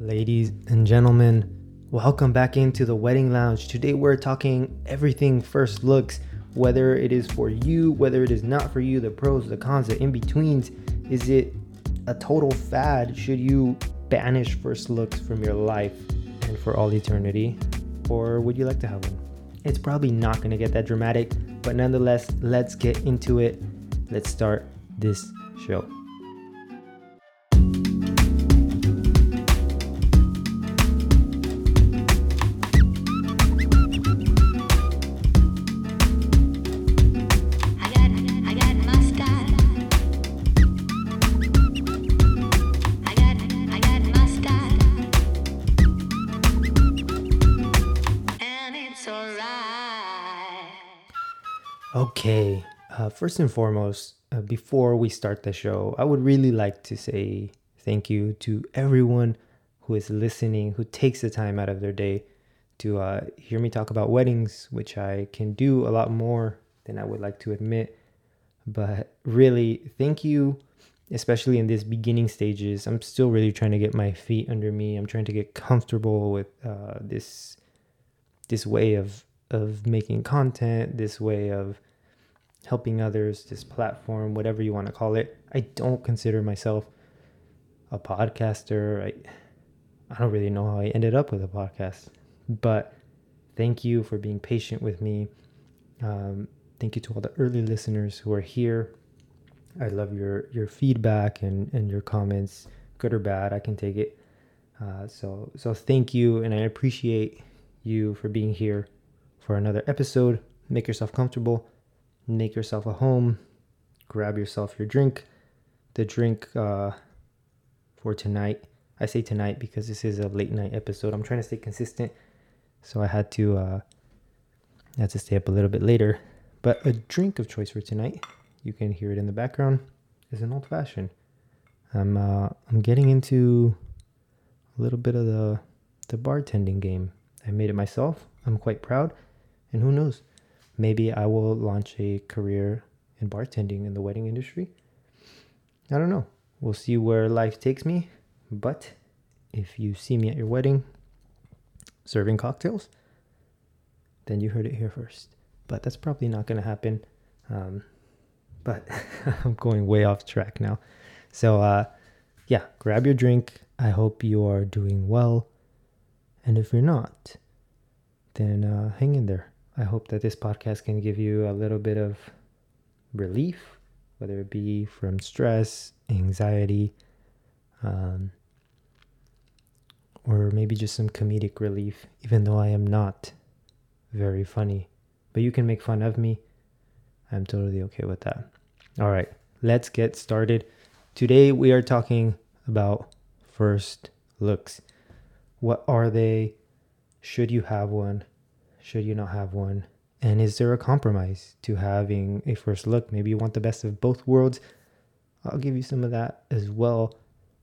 Ladies and gentlemen, welcome back into the Wedding Lounge. Today we're talking everything first looks, whether it is for you, whether it is not for you, the pros, the cons, the in betweens. Is it a total fad? Should you banish first looks from your life and for all eternity? Or would you like to have one? It's probably not going to get that dramatic, but nonetheless, let's get into it. Let's start this show. First and foremost, uh, before we start the show, I would really like to say thank you to everyone who is listening, who takes the time out of their day to uh, hear me talk about weddings, which I can do a lot more than I would like to admit. But really, thank you, especially in these beginning stages. I'm still really trying to get my feet under me. I'm trying to get comfortable with uh, this this way of of making content, this way of helping others, this platform, whatever you want to call it. I don't consider myself a podcaster. I I don't really know how I ended up with a podcast, but thank you for being patient with me. Um, thank you to all the early listeners who are here. I love your your feedback and and your comments, good or bad. I can take it. Uh, so so thank you, and I appreciate you for being here for another episode. Make yourself comfortable, make yourself a home, grab yourself your drink. The drink uh, for tonight, I say tonight because this is a late night episode. I'm trying to stay consistent, so I had to uh, I had to stay up a little bit later. But a drink of choice for tonight, you can hear it in the background, is an old fashioned. I'm uh, I'm getting into a little bit of the the bartending game. I made it myself. I'm quite proud, and who knows, maybe I will launch a career in bartending in the wedding industry. I don't know. We'll see where life takes me. But if you see me at your wedding serving cocktails, then you heard it here first. But that's probably not going to happen. Um, but I'm going way off track now. So, uh, yeah, grab your drink. I hope you are doing well. And if you're not, then uh, hang in there. I hope that this podcast can give you a little bit of relief, whether it be from stress, anxiety, um, or maybe just some comedic relief, even though I am not very funny. But you can make fun of me. I'm totally okay with that. All right, let's get started. Today we are talking about first looks. What are they? Should you have one? Should you not have one? And is there a compromise to having a first look? Maybe you want the best of both worlds. I'll give you some of that as well.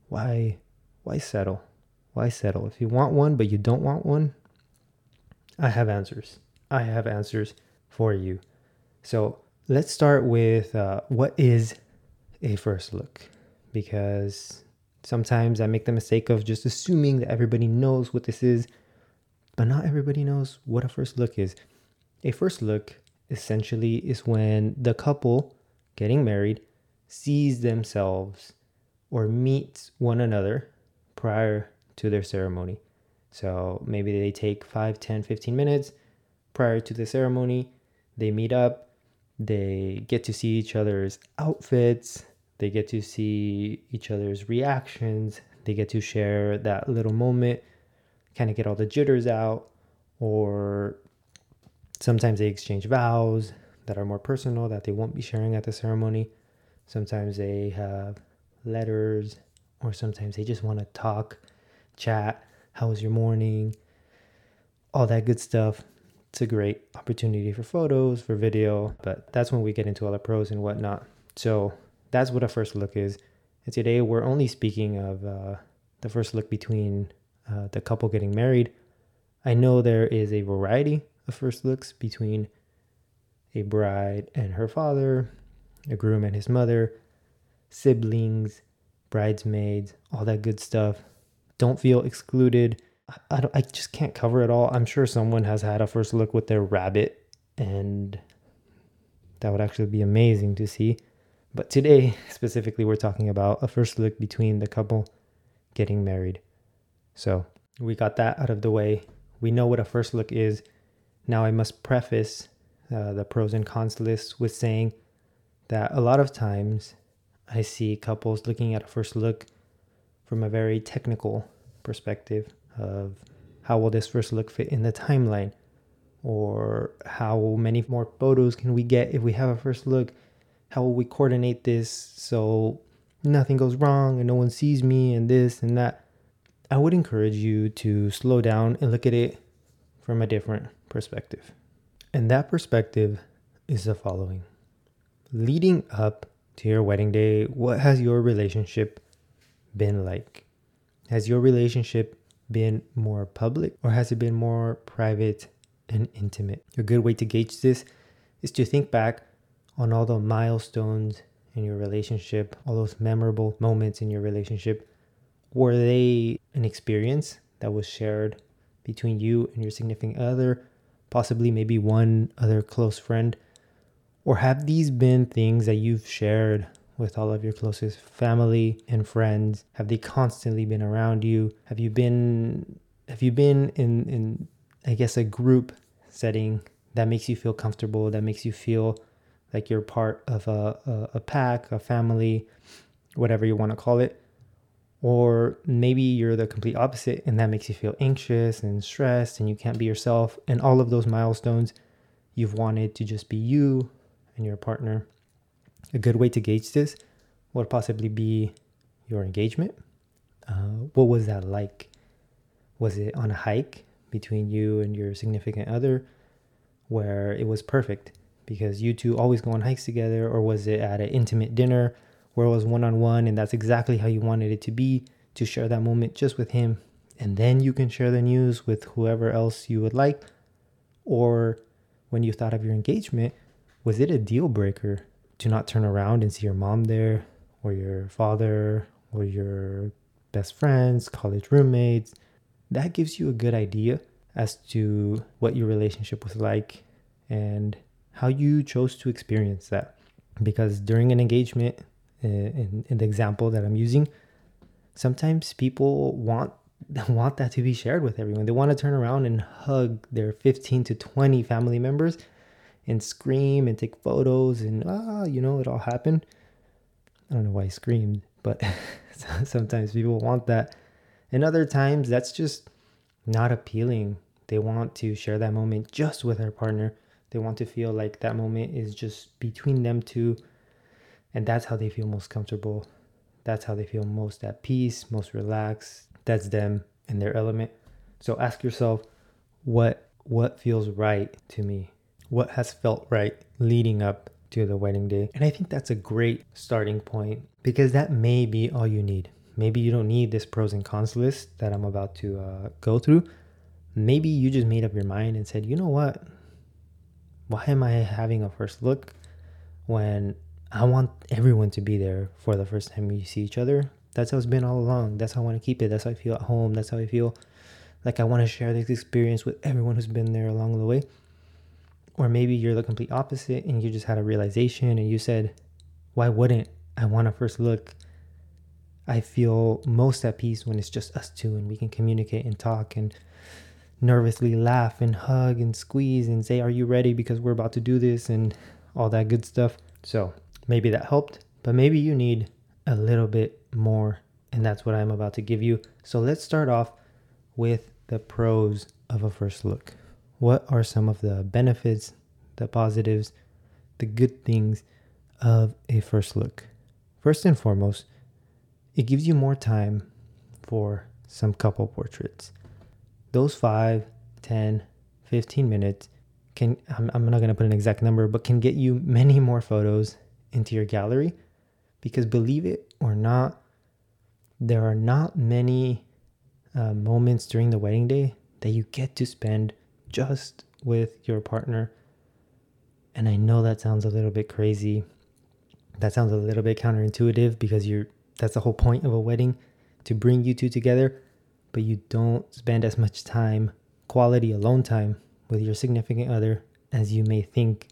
Why why settle? Why settle? If you want one but you don't want one, I have answers. I have answers for you. So let's start with uh, what is a first look? Because sometimes I make the mistake of just assuming that everybody knows what this is, but not everybody knows what a first look is. A first look essentially is when the couple getting married sees themselves or meets one another prior to their ceremony. So maybe they take 5, 10, 15 minutes prior to the ceremony, they meet up, they get to see each other's outfits, they get to see each other's reactions, they get to share that little moment, kind of get all the jitters out, or sometimes they exchange vows that are more personal that they won't be sharing at the ceremony. Sometimes they have letters, or sometimes they just want to talk, chat. How was your morning? All that good stuff. It's a great opportunity for photos, for video, but that's when we get into all the pros and whatnot. So that's what a first look is. And today we're only speaking of uh, the first look between uh, the couple getting married. I know there is a variety of first looks between a bride and her father, a groom and his mother, siblings, bridesmaids, all that good stuff. Don't feel excluded. I, I, I just can't cover it all. I'm sure someone has had a first look with their rabbit, and that would actually be amazing to see. But today, specifically, we're talking about a first look between the couple getting married. So we got that out of the way. We know what a first look is. Now, I must preface uh, the pros and cons list with saying that a lot of times I see couples looking at a first look from a very technical perspective of how will this first look fit in the timeline or how many more photos can we get if we have a first look how will we coordinate this so nothing goes wrong and no one sees me and this and that i would encourage you to slow down and look at it from a different perspective and that perspective is the following leading up to your wedding day what has your relationship been like has your relationship been more public or has it been more private and intimate? A good way to gauge this is to think back on all the milestones in your relationship, all those memorable moments in your relationship. Were they an experience that was shared between you and your significant other, possibly maybe one other close friend? Or have these been things that you've shared with all of your closest family and friends? Have they constantly been around you? Have you been have you been in in I guess a group setting that makes you feel comfortable, that makes you feel like you're part of a, a, a pack, a family, whatever you want to call it. Or maybe you're the complete opposite and that makes you feel anxious and stressed and you can't be yourself. And all of those milestones, you've wanted to just be you and your partner. A good way to gauge this would possibly be your engagement. Uh, what was that like? Was it on a hike between you and your significant other where it was perfect because you two always go on hikes together? Or was it at an intimate dinner where it was one on one and that's exactly how you wanted it to be to share that moment just with him? And then you can share the news with whoever else you would like. Or when you thought of your engagement, was it a deal breaker to not turn around and see your mom there or your father or your best friends, college roommates? That gives you a good idea as to what your relationship was like and how you chose to experience that. Because during an engagement, in, in the example that I'm using, sometimes people want want that to be shared with everyone. They want to turn around and hug their 15 to 20 family members and scream and take photos and ah, you know, it all happened. I don't know why I screamed, but sometimes people want that. And other times that's just not appealing. They want to share that moment just with their partner. They want to feel like that moment is just between them two. And that's how they feel most comfortable. That's how they feel most at peace, most relaxed. That's them in their element. So ask yourself what what feels right to me? What has felt right leading up to the wedding day? And I think that's a great starting point because that may be all you need. Maybe you don't need this pros and cons list that I'm about to uh, go through. Maybe you just made up your mind and said, you know what? Why am I having a first look when I want everyone to be there for the first time you see each other? That's how it's been all along. That's how I want to keep it. That's how I feel at home. That's how I feel like I want to share this experience with everyone who's been there along the way. Or maybe you're the complete opposite and you just had a realization and you said, why wouldn't I want a first look? I feel most at peace when it's just us two and we can communicate and talk and nervously laugh and hug and squeeze and say, Are you ready? Because we're about to do this and all that good stuff. So maybe that helped, but maybe you need a little bit more. And that's what I'm about to give you. So let's start off with the pros of a first look. What are some of the benefits, the positives, the good things of a first look? First and foremost, it gives you more time for some couple portraits. Those 5, 10, 15 minutes can, I'm, I'm not going to put an exact number, but can get you many more photos into your gallery because believe it or not, there are not many uh, moments during the wedding day that you get to spend just with your partner. And I know that sounds a little bit crazy. That sounds a little bit counterintuitive because you're that's the whole point of a wedding to bring you two together. but you don't spend as much time, quality alone time, with your significant other as you may think.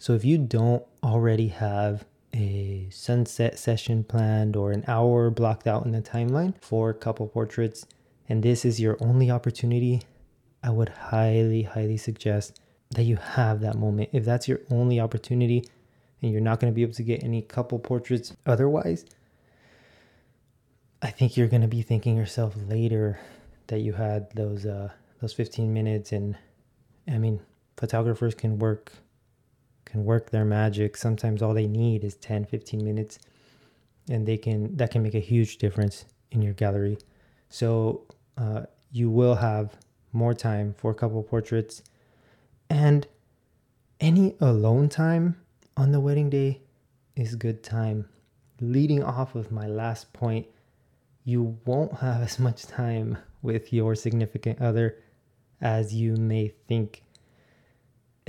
So if you don't already have a sunset session planned or an hour blocked out in the timeline for couple portraits, and this is your only opportunity, I would highly, highly suggest that you have that moment. If that's your only opportunity and you're not going to be able to get any couple portraits otherwise, I think you're going to be thinking yourself later that you had those uh those 15 minutes and I mean, photographers can work can work their magic. Sometimes all they need is 10, 15 minutes and they can that can make a huge difference in your gallery. So, uh, you will have more time for a couple portraits and any alone time on the wedding day is good time. Leading off of my last point, you won't have as much time with your significant other as you may think.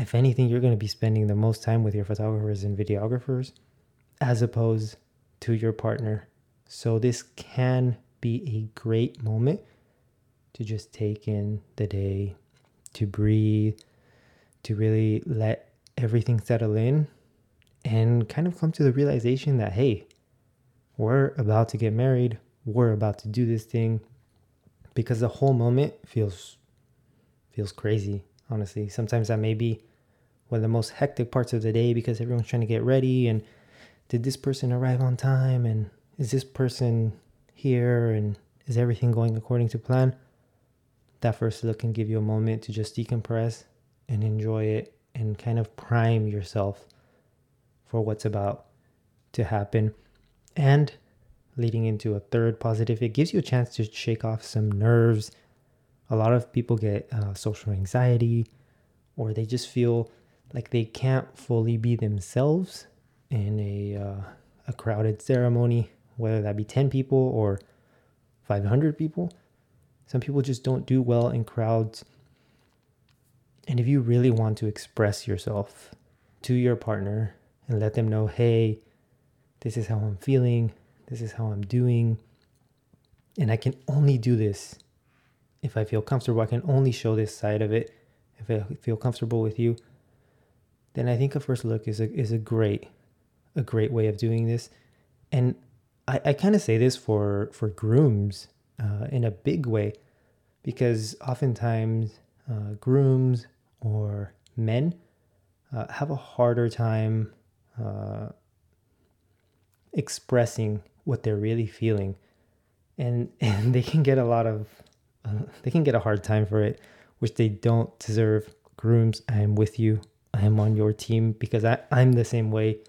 If anything, you're going to be spending the most time with your photographers and videographers as opposed to your partner. So, this can be a great moment to just take in the day, to breathe, to really let everything settle in and kind of come to the realization that, hey, we're about to get married, we're about to do this thing because the whole moment feels feels crazy honestly sometimes that may be one of the most hectic parts of the day because everyone's trying to get ready and did this person arrive on time and is this person here and is everything going according to plan that first look can give you a moment to just decompress and enjoy it and kind of prime yourself for what's about to happen and leading into a third positive, it gives you a chance to shake off some nerves. A lot of people get uh, social anxiety or they just feel like they can't fully be themselves in a, uh, a crowded ceremony, whether that be 10 people or 500 people. Some people just don't do well in crowds. And if you really want to express yourself to your partner and let them know, hey, this is how I'm feeling, this is how I'm doing. And I can only do this if I feel comfortable. I can only show this side of it if I feel comfortable with you. Then I think a first look is a is a great a great way of doing this. And I, I kind of say this for for grooms uh, in a big way because oftentimes uh, grooms or men uh, have a harder time uh, expressing what they're really feeling. And and they can get a lot of uh, they can get a hard time for it which they don't deserve. Grooms i am with you i am on your team because I, i'm the same way.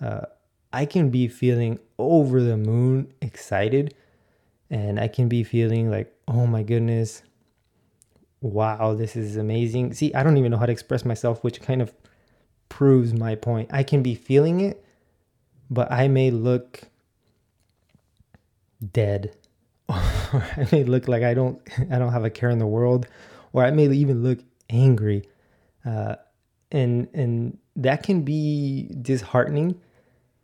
Uh, i can be feeling over the moon excited and i can be feeling like oh my goodness wow this is amazing. See i don't even know how to express myself which kind of proves my point. I can be feeling it but i may look dead. Or i may look like i don't i don't have a care in the world or i may even look angry. Uh, and and that can be disheartening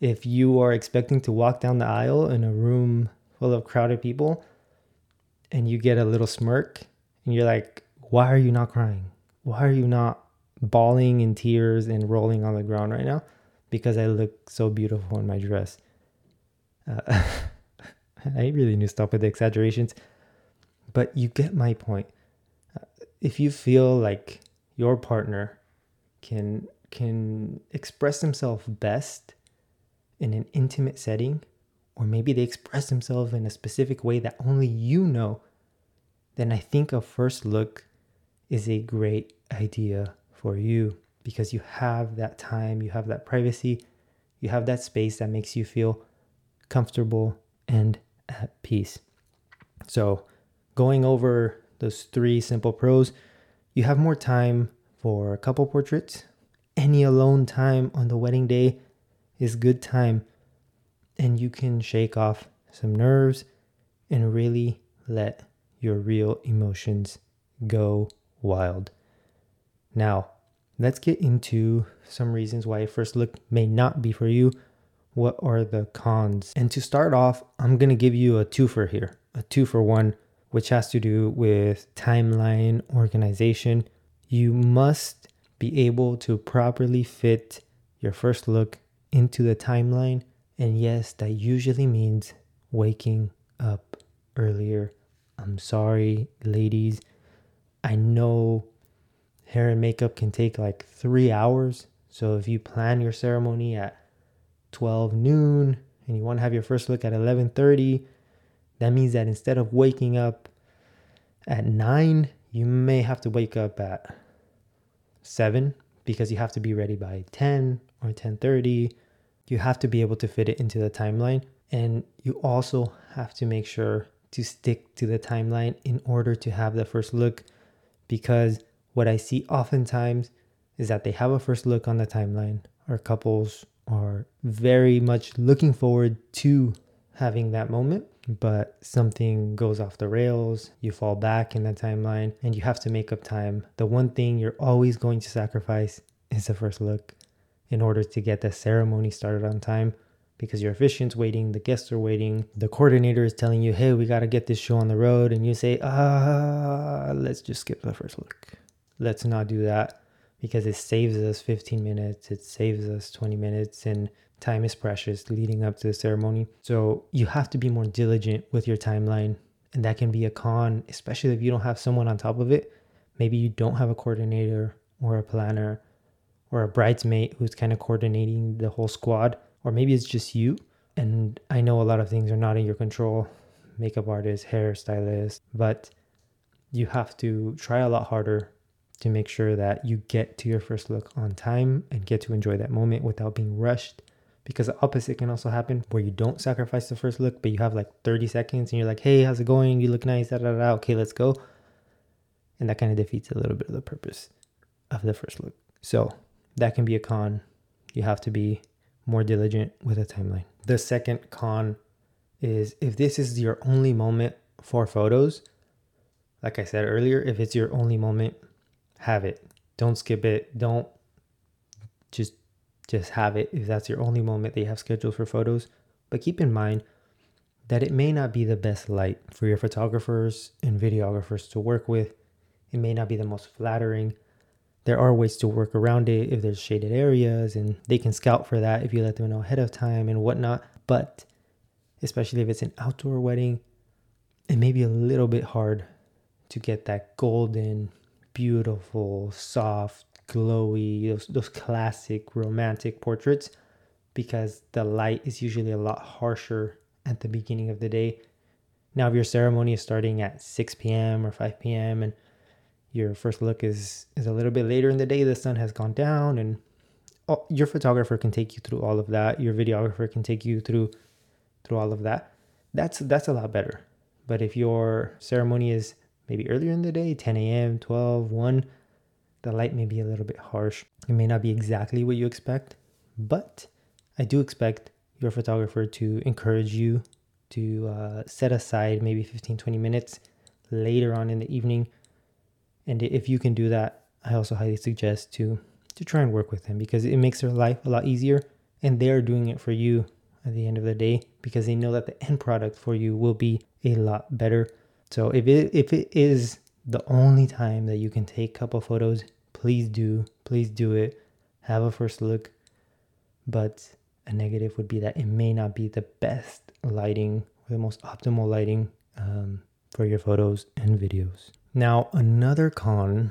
if you are expecting to walk down the aisle in a room full of crowded people and you get a little smirk and you're like why are you not crying? Why are you not bawling in tears and rolling on the ground right now? Because i look so beautiful in my dress. Uh, I really need to stop with the exaggerations, but you get my point. Uh, if you feel like your partner can can express themselves best in an intimate setting, or maybe they express themselves in a specific way that only you know, then I think a first look is a great idea for you because you have that time, you have that privacy, you have that space that makes you feel comfortable and at peace. So, going over those three simple pros, you have more time for a couple portraits. Any alone time on the wedding day is good time, and you can shake off some nerves and really let your real emotions go wild. Now, let's get into some reasons why a first look may not be for you what are the cons? And to start off, I'm going to give you a two for here, a two for one which has to do with timeline organization. You must be able to properly fit your first look into the timeline. And yes, that usually means waking up earlier. I'm sorry, ladies. I know hair and makeup can take like three hours. So if you plan your ceremony at 12 noon and you want to have your first look at 11:30, that means that instead of waking up at 9, you may have to wake up at 7 because you have to be ready by 10 or 10:30. You have to be able to fit it into the timeline and you also have to make sure to stick to the timeline in order to have the first look because what I see oftentimes is that they have a first look on the timeline or couples are very much looking forward to having that moment but something goes off the rails you fall back in the timeline and you have to make up time the one thing you're always going to sacrifice is the first look in order to get the ceremony started on time because your officiant's waiting, the guests are waiting, the coordinator is telling you, hey, we got to get this show on the road. And you say, ah, let's just skip the first look. Let's not do that because it saves us 15 minutes, it saves us 20 minutes, and time is precious leading up to the ceremony. So you have to be more diligent with your timeline. And that can be a con, especially if you don't have someone on top of it. Maybe you don't have a coordinator or a planner or a bridesmaid who's kind of coordinating the whole squad or maybe it's just you. And I know a lot of things are not in your control makeup artist, hairstylist, but you have to try a lot harder to make sure that you get to your first look on time and get to enjoy that moment without being rushed. Because the opposite can also happen where you don't sacrifice the first look, but you have like 30 seconds and you're like, hey, how's it going? You look nice, da da da. Okay, let's go. And that kind of defeats a little bit of the purpose of the first look. So that can be a con. You have to be more diligent with a timeline. The second con is if this is your only moment for photos, like I said earlier, if it's your only moment, have it. Don't skip it. Don't just just have it if that's your only moment that you have scheduled for photos. But keep in mind that it may not be the best light for your photographers and videographers to work with. It may not be the most flattering there are ways to work around it if there's shaded areas and they can scout for that if you let them know ahead of time and whatnot. But especially if it's an outdoor wedding, it may be a little bit hard to get that golden, beautiful, soft, glowy, those, those classic romantic portraits because the light is usually a lot harsher at the beginning of the day. Now, if your ceremony is starting at 6 p.m. or 5 p.m. and your first look is is a little bit later in the day the sun has gone down and oh, your photographer can take you through all of that your videographer can take you through through all of that that's that's a lot better but if your ceremony is maybe earlier in the day 10 a.m 12 1 the light may be a little bit harsh it may not be exactly what you expect but i do expect your photographer to encourage you to uh, set aside maybe 15 20 minutes later on in the evening and if you can do that, I also highly suggest to to try and work with them because it makes their life a lot easier and they're doing it for you at the end of the day because they know that the end product for you will be a lot better. So if it if it is the only time that you can take a couple photos, please do. Please do it. Have a first look. But a negative would be that it may not be the best lighting the most optimal lighting um, for your photos and videos. Now, another con,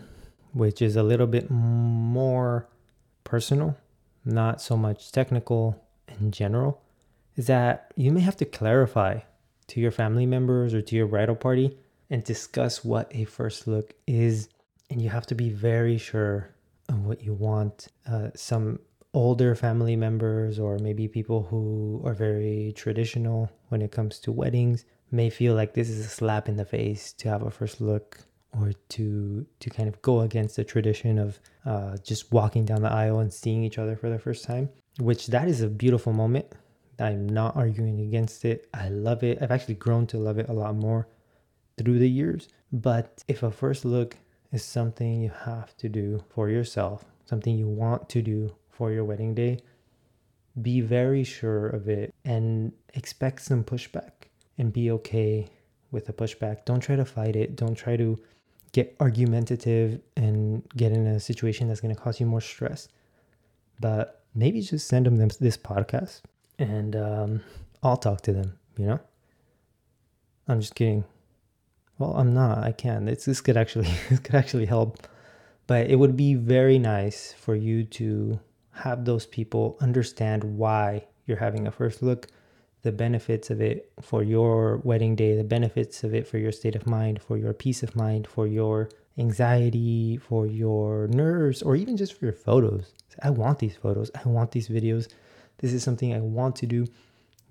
which is a little bit more personal, not so much technical in general, is that you may have to clarify to your family members or to your bridal party and discuss what a first look is. And you have to be very sure of what you want. Uh, some older family members, or maybe people who are very traditional when it comes to weddings, may feel like this is a slap in the face to have a first look or to to kind of go against the tradition of uh, just walking down the aisle and seeing each other for the first time which that is a beautiful moment i'm not arguing against it i love it i've actually grown to love it a lot more through the years but if a first look is something you have to do for yourself something you want to do for your wedding day be very sure of it and expect some pushback and be okay with a pushback. Don't try to fight it. Don't try to get argumentative and get in a situation that's going to cause you more stress. But maybe just send them this, podcast and um, I'll talk to them, you know? I'm just kidding. Well, I'm not. I can. This could actually this could actually help. But it would be very nice for you to have those people understand why you're having a first look, the benefits of it for your wedding day, the benefits of it for your state of mind, for your peace of mind, for your anxiety, for your nerves, or even just for your photos. I want these photos. I want these videos. This is something I want to do.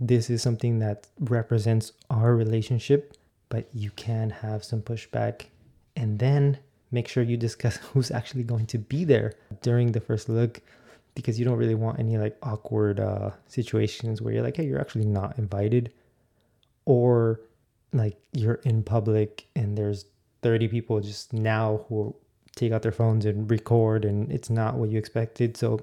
This is something that represents our relationship, but you can have some pushback. And then make sure you discuss who's actually going to be there during the first look because you don't really want any like awkward uh, situations where you're like, hey, you're actually not invited, or like you're in public and there's 30 people just now who take out their phones and record and it's not what you expected. So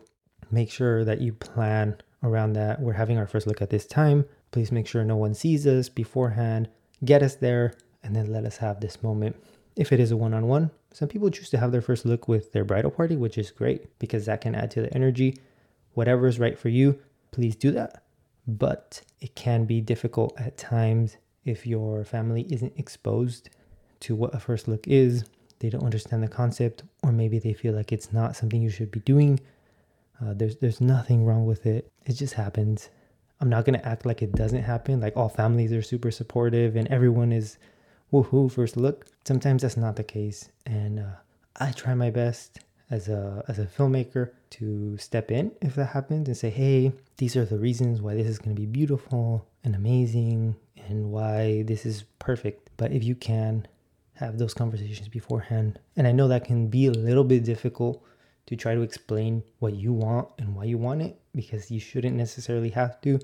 make sure that you plan around that. We're having our first look at this time. Please make sure no one sees us beforehand. Get us there and then let us have this moment. If it is a one on one, some people choose to have their first look with their bridal party, which is great because that can add to the energy. Whatever is right for you, please do that. But it can be difficult at times if your family isn't exposed to what a first look is. They don't understand the concept, or maybe they feel like it's not something you should be doing. Uh, there's there's nothing wrong with it. It just happens. I'm not gonna act like it doesn't happen. Like all families are super supportive and everyone is woohoo first look. Sometimes that's not the case, and uh, I try my best as a as a filmmaker to step in if that happens and say, hey, these are the reasons why this is gonna be beautiful and amazing, and why this is perfect. But if you can have those conversations beforehand, and I know that can be a little bit difficult to try to explain what you want and why you want it because you shouldn't necessarily have to,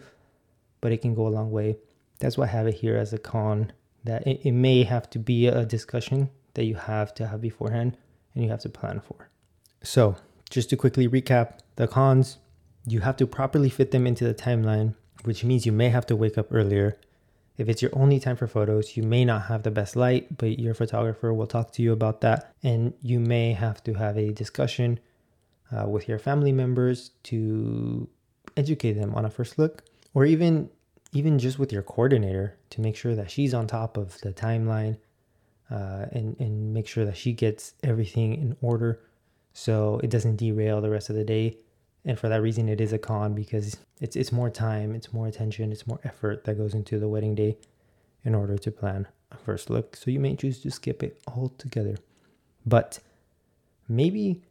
but it can go a long way. That's why I have it here as a con that it, it may have to be a discussion that you have to have beforehand and you have to plan for. So, just to quickly recap the cons, you have to properly fit them into the timeline, which means you may have to wake up earlier. If it's your only time for photos, you may not have the best light, but your photographer will talk to you about that. And you may have to have a discussion uh, with your family members to educate them on a first look, or even even just with your coordinator to make sure that she's on top of the timeline uh, and and make sure that she gets everything in order so it doesn't derail the rest of the day. And for that reason, it is a con because it's it's more time, it's more attention, it's more effort that goes into the wedding day in order to plan a first look. So you may choose to skip it altogether. But maybe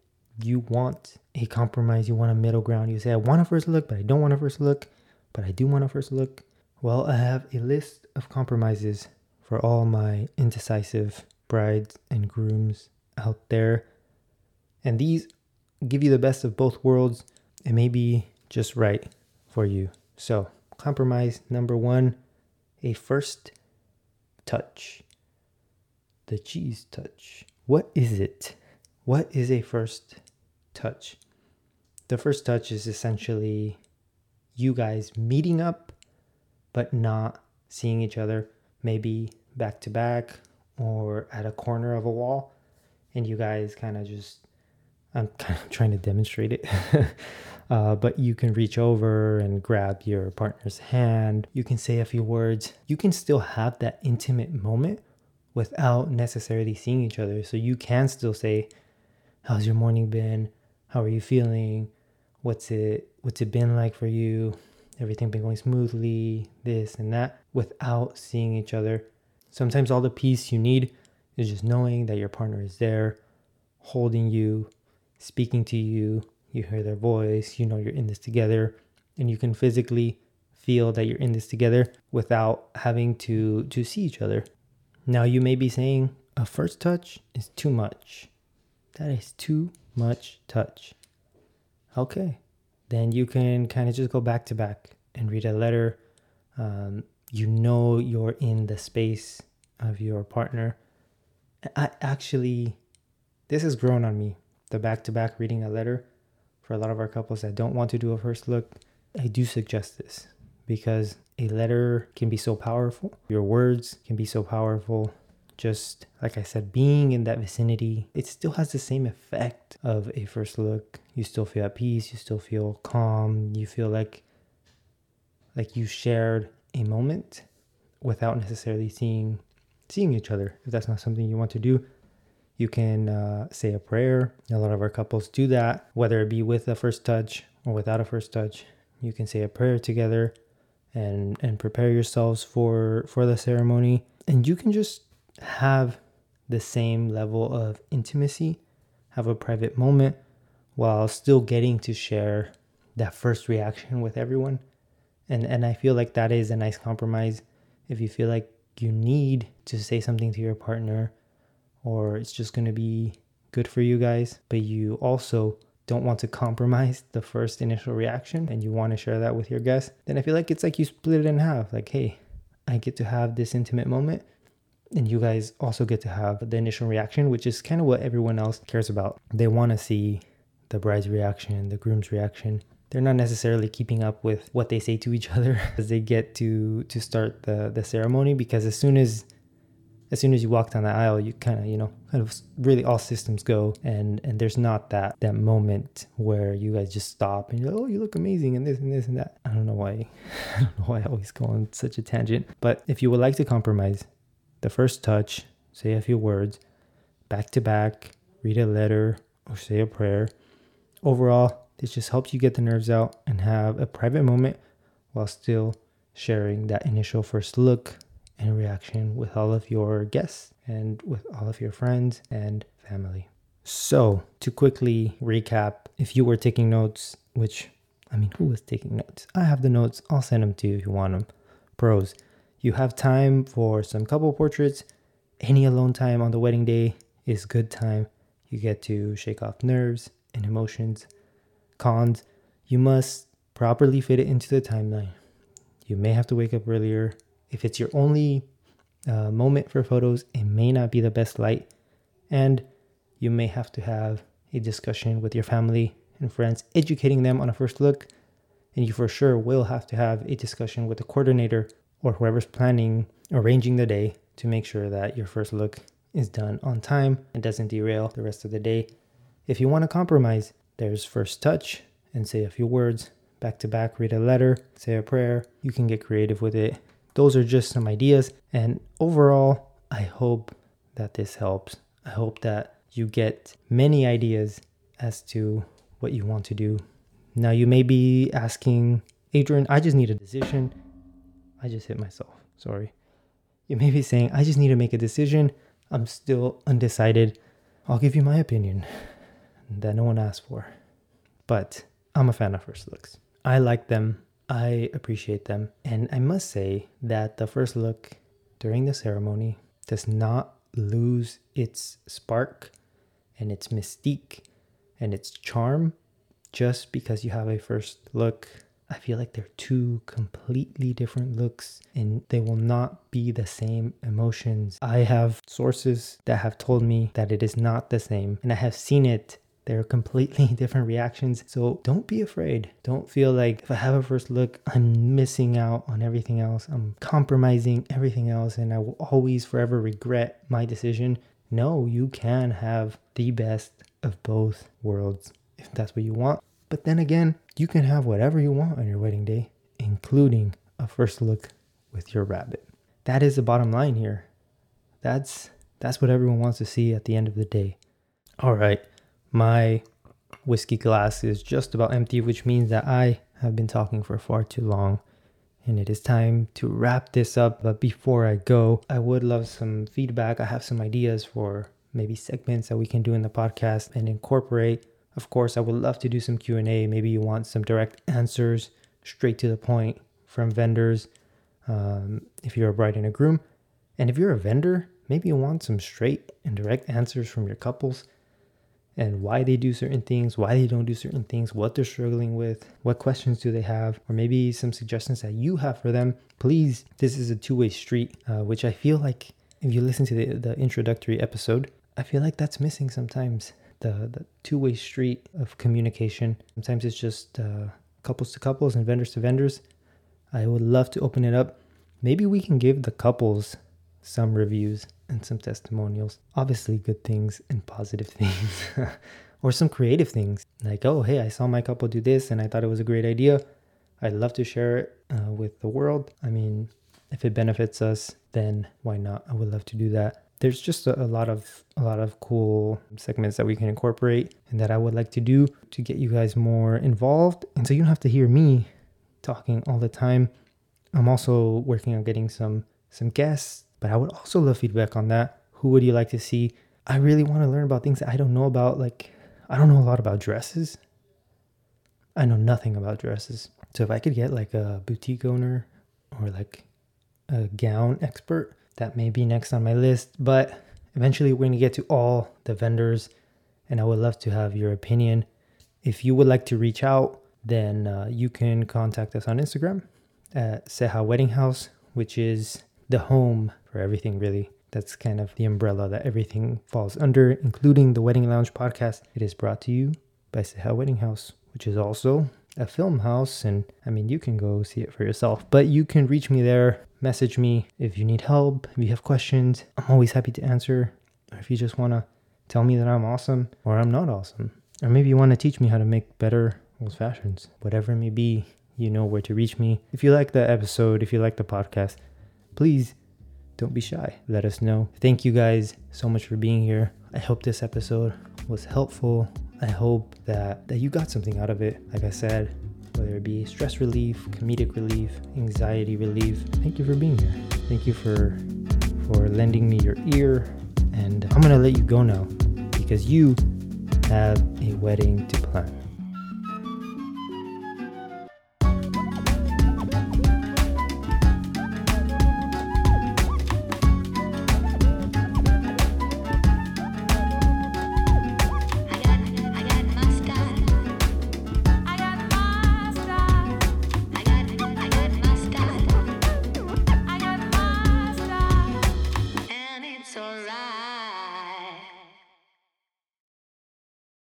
you want a compromise, you want a middle ground. You say, I want a first look, but I don't want a first look, but I do want a first look. Well, I have a list of compromises for all my indecisive brides and grooms out there. And these give you the best of both worlds and maybe just right for you. So, compromise number one a first touch. The cheese touch. What is it? What is a first touch? The first touch is essentially you guys meeting up but not seeing each other, maybe back to back or at a corner of a wall, and you guys kind of just I'm kind of trying to demonstrate it. uh, but you can reach over and grab your partner's hand. You can say a few words. You can still have that intimate moment without necessarily seeing each other. So you can still say, "How's your morning been? How are you feeling? What's it What's it been like for you? Everything been going smoothly? This and that." Without seeing each other. Sometimes all the peace you need is just knowing that your partner is there, holding you, speaking to you, you hear their voice, you know you're in this together, and you can physically feel that you're in this together without having to to see each other. Now you may be saying a first touch is too much. That is too much touch. Okay. Then you can kind of just go back to back and read a letter. Um, you know you're in the space of your partner. I actually, this has grown on me the back to back reading a letter for a lot of our couples that don't want to do a first look, I do suggest this because A letter can be so powerful. Your words can be so powerful. Just like I said, being in that vicinity, it still has the same effect of a first look. You still feel at peace, you still feel calm, you feel like like you shared a moment without necessarily seeing seeing each other. If that's not something you want to do, you can uh, say a prayer. A lot of our couples do that, whether it be with a first touch or without a first touch. You can say a prayer together and and prepare yourselves for for the ceremony and you can just have the same level of intimacy have a private moment while still getting to share that first reaction with everyone. And and I feel like that is a nice compromise. If you feel like you need to say something to your partner or it's just going to be good for you guys but you also don't want to compromise the first initial reaction and you want to share that with your guests, then I feel like it's like you split it in half. Like, hey, I get to have this intimate moment, and you guys also get to have the initial reaction, which is kind of what everyone else cares about. They want to see the bride's reaction, the groom's reaction. They're not necessarily keeping up with what they say to each other as they get to to start the the ceremony because as soon as as soon as you walk down the aisle, you kind of, you know, kind of really all systems go, and and there's not that that moment where you guys just stop and you're like, oh, you look amazing, and this and this and that. I don't know why, I don't know why I always go on such a tangent. But if you would like to compromise, the first touch, say a few words, back to back, read a letter or say a prayer. Overall, this just helps you get the nerves out and have a private moment while still sharing that initial first look and reaction with all of your guests and with all of your friends and family. So, to quickly recap, if you were taking notes, which I mean, who was taking notes? I have the notes, I'll send them to you if you want them. Pros, you have time for some couple portraits. Any alone time on the wedding day is good time. You get to shake off nerves and emotions. Cons, you must properly fit it into the timeline. You may have to wake up earlier if it's your only uh, moment for photos, it may not be the best light. And you may have to have a discussion with your family and friends, educating them on a first look. And you for sure will have to have a discussion with the coordinator or whoever's planning, arranging the day to make sure that your first look is done on time and doesn't derail the rest of the day. If you want to compromise, there's first touch and say a few words, back to back, read a letter, say a prayer. You can get creative with it those are just some ideas. And overall, I hope that this helps. I hope that you get many ideas as to what you want to do. Now, you may be asking, Adrian, I just need a decision. I just hit myself. Sorry. You may be saying, I just need to make a decision. I'm still undecided. I'll give you my opinion that no one asked for. But I'm a fan of first looks. I like them. I appreciate them. And I must say that the first look during the ceremony does not lose its spark and its mystique and its charm just because you have a first look. I feel like they're two completely different looks and they will not be the same emotions. I have sources that have told me that it is not the same, and I have seen it they're completely different reactions. So don't be afraid. Don't feel like if I have a first look, I'm missing out on everything else. I'm compromising everything else and I will always forever regret my decision. No, you can have the best of both worlds if that's what you want. But then again, you can have whatever you want on your wedding day, including a first look with your rabbit. That is the bottom line here. That's that's what everyone wants to see at the end of the day. All right. My whiskey glass is just about empty, which means that I have been talking for far too long. And it is time to wrap this up. But before I go, I would love some feedback. I have some ideas for maybe segments that we can do in the podcast and incorporate. Of course, I would love to do some Q&A. Maybe you want some direct answers, straight to the point from vendors. Um, if you're a bride and a groom, and if you're a vendor, maybe you want some straight and direct answers from your couples and why they do certain things, why they don't do certain things, what they're struggling with, what questions do they have, or maybe some suggestions that you have for them. Please, this is a two way street, uh, which I feel like if you listen to the, the introductory episode, I feel like that's missing sometimes. The, the two way street of communication. Sometimes it's just uh, couples to couples and vendors to vendors. I would love to open it up. Maybe we can give the couples some reviews and some testimonials. Obviously, good things and positive things, or some creative things like, oh, hey, I saw my couple do this and I thought it was a great idea. I'd love to share it uh, with the world. I mean, if it benefits us, then why not? I would love to do that. There's just a, a lot of a lot of cool segments that we can incorporate and that I would like to do to get you guys more involved. And so you don't have to hear me talking all the time. I'm also working on getting some some guests, but I would also love feedback on that. Who would you like to see? I really want to learn about things that I don't know about. Like I don't know a lot about dresses. I know nothing about dresses. So if I could get like a boutique owner or like a gown expert, that may be next on my list. But eventually we're going to get to all the vendors and I would love to have your opinion. If you would like to reach out, then uh, you can contact us on Instagram at Seha Wedding House, which is the home for everything, really. That's kind of the umbrella that everything falls under, including the Wedding Lounge podcast. It is brought to you by Seha Wedding House, which is also a film house. And I mean, you can go see it for yourself, but you can reach me there, message me if you need help, if you have questions. I'm always happy to answer. Or if you just want to tell me that I'm awesome or I'm not awesome. Or maybe you want to teach me how to make better old fashions. Whatever it may be, you know where to reach me. If you like the episode, if you like the podcast, please don't be shy. Let us know. Thank you guys so much for being here. I hope this episode was helpful. I hope that, that you got something out of it. Like I said, whether it be stress relief, comedic relief, anxiety relief. Thank you for being here. Thank you for for lending me your ear. And I'm gonna let you go now because you have a wedding to plan.